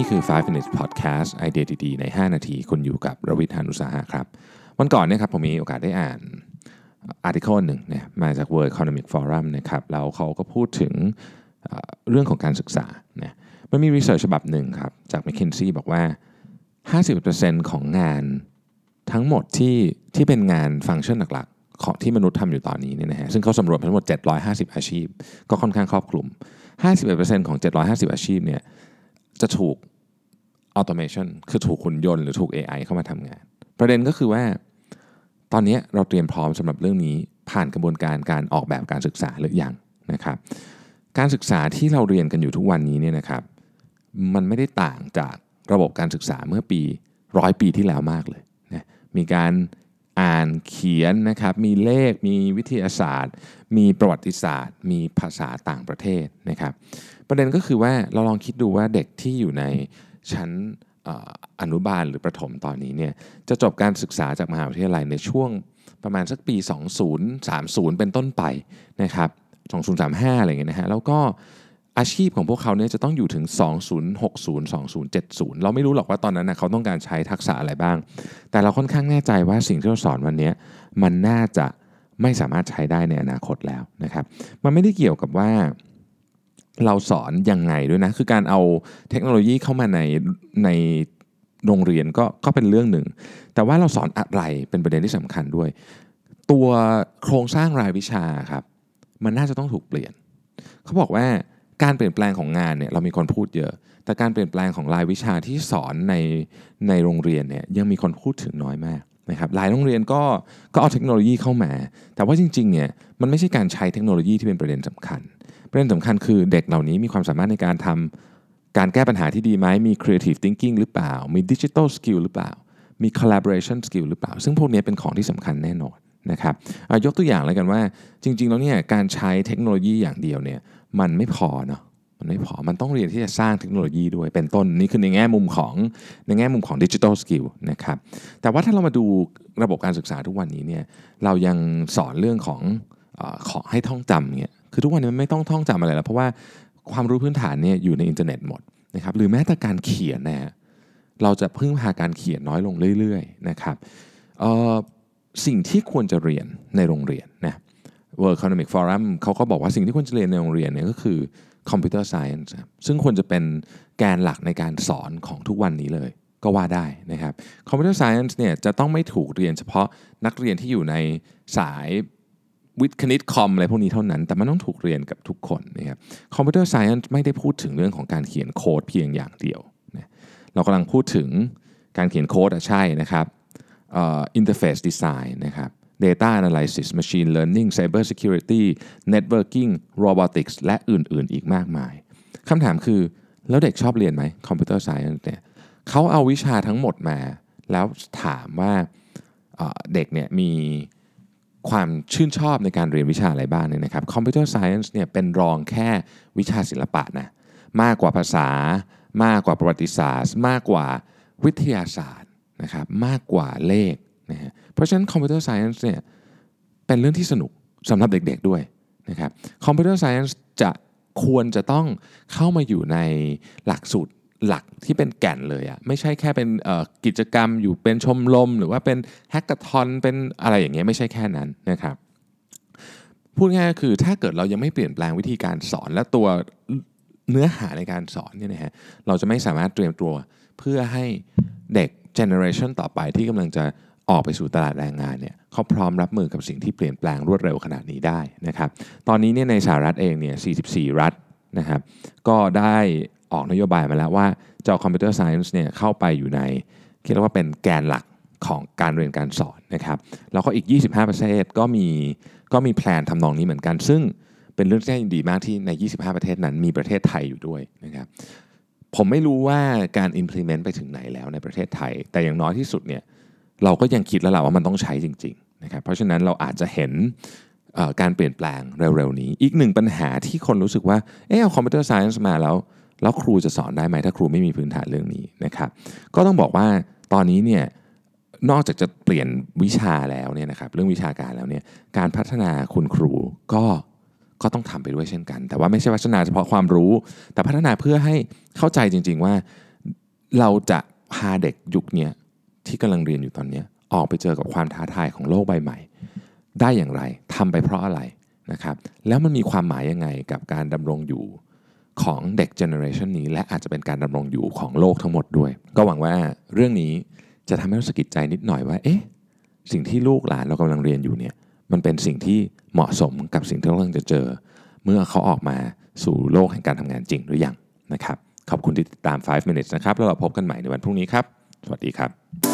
นี่คือ 5 minutes podcast ไอเดียดีๆใน 5 นาที คุณอยู่กับรวิทยานุสาหะครับ วันก่อนเนี่ยครับผมมีโอกาสได้อ่านอาร์ติเคิลหนึ่งเนี่ยมาจาก World Economic Forum นะครับแล้วเขาก็พูดถึงเรื่องของการศึกษาเนี่ยมันมีรีเสิร์ชฉบับหนึ่งครับจาก McKinsey บอกว่า 50%ของงานทั้งหมดที่ที่เป็นงานฟังก์ชันหลักๆของที่มนุษย์ทำอยู่ตอนนี้เนี่ยนะฮะซึ่งเขาสำรวจทั้งหมด 750 อาชีพ ก็ค่อนข้างครอบคลุม 51%ของ 750 อาชีพเนี่ยจะถูก automation คือถูกหุ่นยนต์หรือถูก AI เข้ามาทำงาน ประเด็นก็คือว่า ตอนนี้เราเตรียมพร้อมสำหรับเรื่องนี้ผ่านกระบวนการการออกแบบการศึกษาหรือยังนะครับ การศึกษาที่เราเรียนกันอยู่ทุกวันนี้เนี่ยนะครับ มันไม่ได้ต่างจากระบบการศึกษาเมื่อปีร้อยปีที่แล้วมากเลยนะมีการอ่านเขียนนะครับ มีเลข มีวิทยาศาสตร์ มีประวัติศาสตร์ มีภาษาต่างประเทศนะครับ ประเด็นก็คือว่าเราลองคิดดูว่าเด็กที่อยู่ใน ชั้นอนุบาลหรือประถมตอนนี้เนี่ยจะจบการศึกษาจากมหาวิทยาลัยในช่วงประมาณสักปี 2030 เป็นต้นไปนะครับ2035 อะไรอย่างเงี้ยนะฮะแล้วก็อาชีพของพวกเขาเนี่ยจะต้องอยู่ถึง 2060 2070 เราไม่รู้หรอกว่าตอนนั้นนะเขาต้องการใช้ทักษะอะไรบ้าง แต่เราค่อนข้างแน่ใจว่าสิ่งที่เราสอนวันนี้มันน่าจะไม่สามารถใช้ได้ในอนาคตแล้วนะครับ มันไม่ได้เกี่ยวกับว่า เราสอนยังไงด้วยนะ คือการเอาเทคโนโลยีเข้ามาในในโรงเรียนก็ก็เป็นเรื่องหนึ่ง แต่ว่าเราสอนอะไรเป็นประเด็นที่สำคัญด้วย ตัวโครงสร้างรายวิชาครับ มันน่าจะต้องถูกเปลี่ยน เขาบอกว่าการเปลี่ยนแปลงของงานเนี่ยเรามีคนพูดเยอะ แต่การเปลี่ยนแปลงของรายวิชาที่สอนในในโรงเรียนเนี่ยยังมีคนพูดถึงน้อยมากนะครับหลายโรงเรียนก็ก็เอาเทคโนโลยีเข้ามา แต่ว่าจริงๆเนี่ยมันไม่ใช่การใช้เทคโนโลยีที่เป็นประเด็นสำคัญ ประเด็นสำคัญคือเด็กเหล่านี้มีความสามารถในการทำการแก้ปัญหาที่ดีไหมมี creative thinking หรือเปล่า มี digital skill หรือเปล่า มี collaboration skill หรือเปล่า ซึ่งพวกนี้เป็นของที่สำคัญแน่นอนนะครับยกตัวอย่างเลยกันว่าจริง ๆ แล้วเนี่ยการใช้เทคโนโลยีอย่างเดียวเนี่ยมันไม่พอเนาะมันไม่พอ มันต้องเรียนที่จะสร้างเทคโนโลยีด้วยเป็นต้นนี่คือในแง่มุมของในแง่มุมของ digital skill นะครับแต่ว่าถ้าเรามาดูระบบการศึกษาทุกวันนี้เนี่ยเรายังสอนเรื่องของอขอให้ท่องจำเนี่ย คือทุกวันนี้มันไม่ต้องท่องจำอะไรแล้ว เพราะว่าความรู้พื้นฐานเนี่ยอยู่ในอินเทอร์เน็ตหมดนะครับหรือแม้แต่การเขียนนะฮะเราจะพึ่งพาการเขียนน้อยลงเรื่อยๆนะครับสิ่งที่ควรจะเรียนในโรงเรียนนะ World Economic Forum เขาก็บอกว่าสิ่งที่ควรจะเรียนในโรงเรียนเนี่ยก็คือ Computer Science ซึ่งควรจะเป็นแกนหลักในการสอนของทุกวันนี้เลยก็ว่าได้นะครับ Computer Science เนี่ยจะต้องไม่ถูกเรียนเฉพาะนักเรียนที่อยู่ในสาย วิทย์คณิตคอมอะไรพวกนี้เท่านั้น แต่มันต้องถูกเรียนกับทุกคนนะครับ Computer Science ไม่ได้พูดถึงเรื่องของการเขียนโค้ดเพียงอย่างเดียวนะเรากำลังพูดถึงการเขียนโค้ดอะใช่นะครับอ่อ interface design นะครับ data analysis machine learning cyber security networking robotics และอื่นๆ อีกมากมายคำถามคือ แล้วเด็กชอบเรียนไหม computer science เนี่ยเขาเอาวิชาทั้งหมดมา แล้วถามว่าเด็กเนี่ยมี ความชื่นชอบในการเรียนวิชาอะไรบ้างเนี่ยนะครับ computer science เนี่ยเป็นรองแค่วิชาศิลปะนะมากกว่าภาษา มากกว่าประวัติศาสตร์ มากกว่าวิทยาศาสตร์นะครับมากกว่าเลขนะฮะเพราะฉะนั้น Computer Science เนี่ยเป็นเรื่องที่สนุกสำหรับเด็กๆด้วยนะครับ Computer Science จะควรจะต้องเข้ามาอยู่ในหลักสูตร หลักที่เป็นแก่นเลยอะไม่ใช่แค่เป็นกิจกรรมอยู่เป็นชมรมหรือว่าเป็นแฮกเกอร์ทอนเป็นอะไรอย่างเงี้ยไม่ใช่แค่นั้นนะครับพูดง่ายๆก็คือถ้าเกิดเรายังไม่เปลี่ยนแปลงวิธีการสอนและตัวเนื้อหาในการสอนเนี่ยนะฮะเราจะไม่สามารถเตรียมตัวเพื่อให้เด็ก generation ต่อไปที่กำลังจะออกไปสู่ตลาดแรงงานเนี่ยเขาพร้อมรับมือกับสิ่งที่เปลี่ยนแปลงรวดเร็วขนาดนี้ได้นะครับ ตอนนี้เนี่ยในสหรัฐเองเนี่ย 44 รัฐนะครับ ก็ได้ ออกนโยบายมาแล้วว่าจะเอา computer science เนี่ยเข้าไปอยู่ในคิดว่าเป็นแกนหลักของการเรียนการสอนนะครับแล้วก็อีก 25ประเทศก็มีก็มีแพลนทำนองนี้เหมือนกัน ซึ่งเป็นเรื่องที่ยินดีมากที่ใน 25 ประเทศนั้นมีประเทศไทยอยู่ด้วยนะครับผมไม่รู้ว่าการ implement ไปถึงไหนแล้วในประเทศไทย แต่อย่างน้อยที่สุดเนี่ยเราก็ยังคิดแล้วแหละว่ามันต้องใช้จริงๆนะครับเพราะฉะนั้นเราอาจจะเห็นการเปลี่ยนแปลงเร็วๆนี้ อีกหนึ่งปัญหาที่คนรู้สึกว่าเออเอาคอมพิวเตอร์ไซน์มาแล้ว แล้วครูจะสอนได้ไหมถ้าครูไม่มีพื้นฐานเรื่องนี้นะครับ ก็ต้องบอกว่าตอนนี้เนี่ยนอกจากจะเปลี่ยนวิชาแล้วเนี่ยนะครับเรื่องวิชาการแล้วเนี่ยการพัฒนาคุณครูก็ก็ต้องทำไปด้วยเช่นกัน แต่ว่าไม่ใช่พัฒนาเฉพาะความรู้ แต่พัฒนาเพื่อให้เข้าใจจริง ๆว่าเราจะพาเด็กยุคนี้ที่กำลังเรียนอยู่ตอนนี้ออกไปเจอกับความท้าทายของโลกใบใหม่ ได้อย่างไรทำไปเพราะอะไรนะครับ แล้วมันมีความหมายยังไงกับการดำรงอยู่ ของเด็กเจเนอเรชันนี้ และอาจจะเป็นการดำรงอยู่ของโลกทั้งหมดด้วย ก็หวังว่าเรื่องนี้จะทำให้เราสะกิดใจนิดหน่อยว่า เอ๊ะ สิ่งที่ลูกหลานเรากำลังเรียนอยู่เนี่ย มันเป็นสิ่งที่เหมาะสมกับสิ่งที่เรากำลังจะเจอ เมื่อเขาออกมาสู่โลกแห่งการทำงานจริงหรือยังนะครับ ขอบคุณที่ติดตาม 5 minutes นะครับ แล้วเราพบกันใหม่ในวันพรุ่งนี้ครับ สวัสดีครับ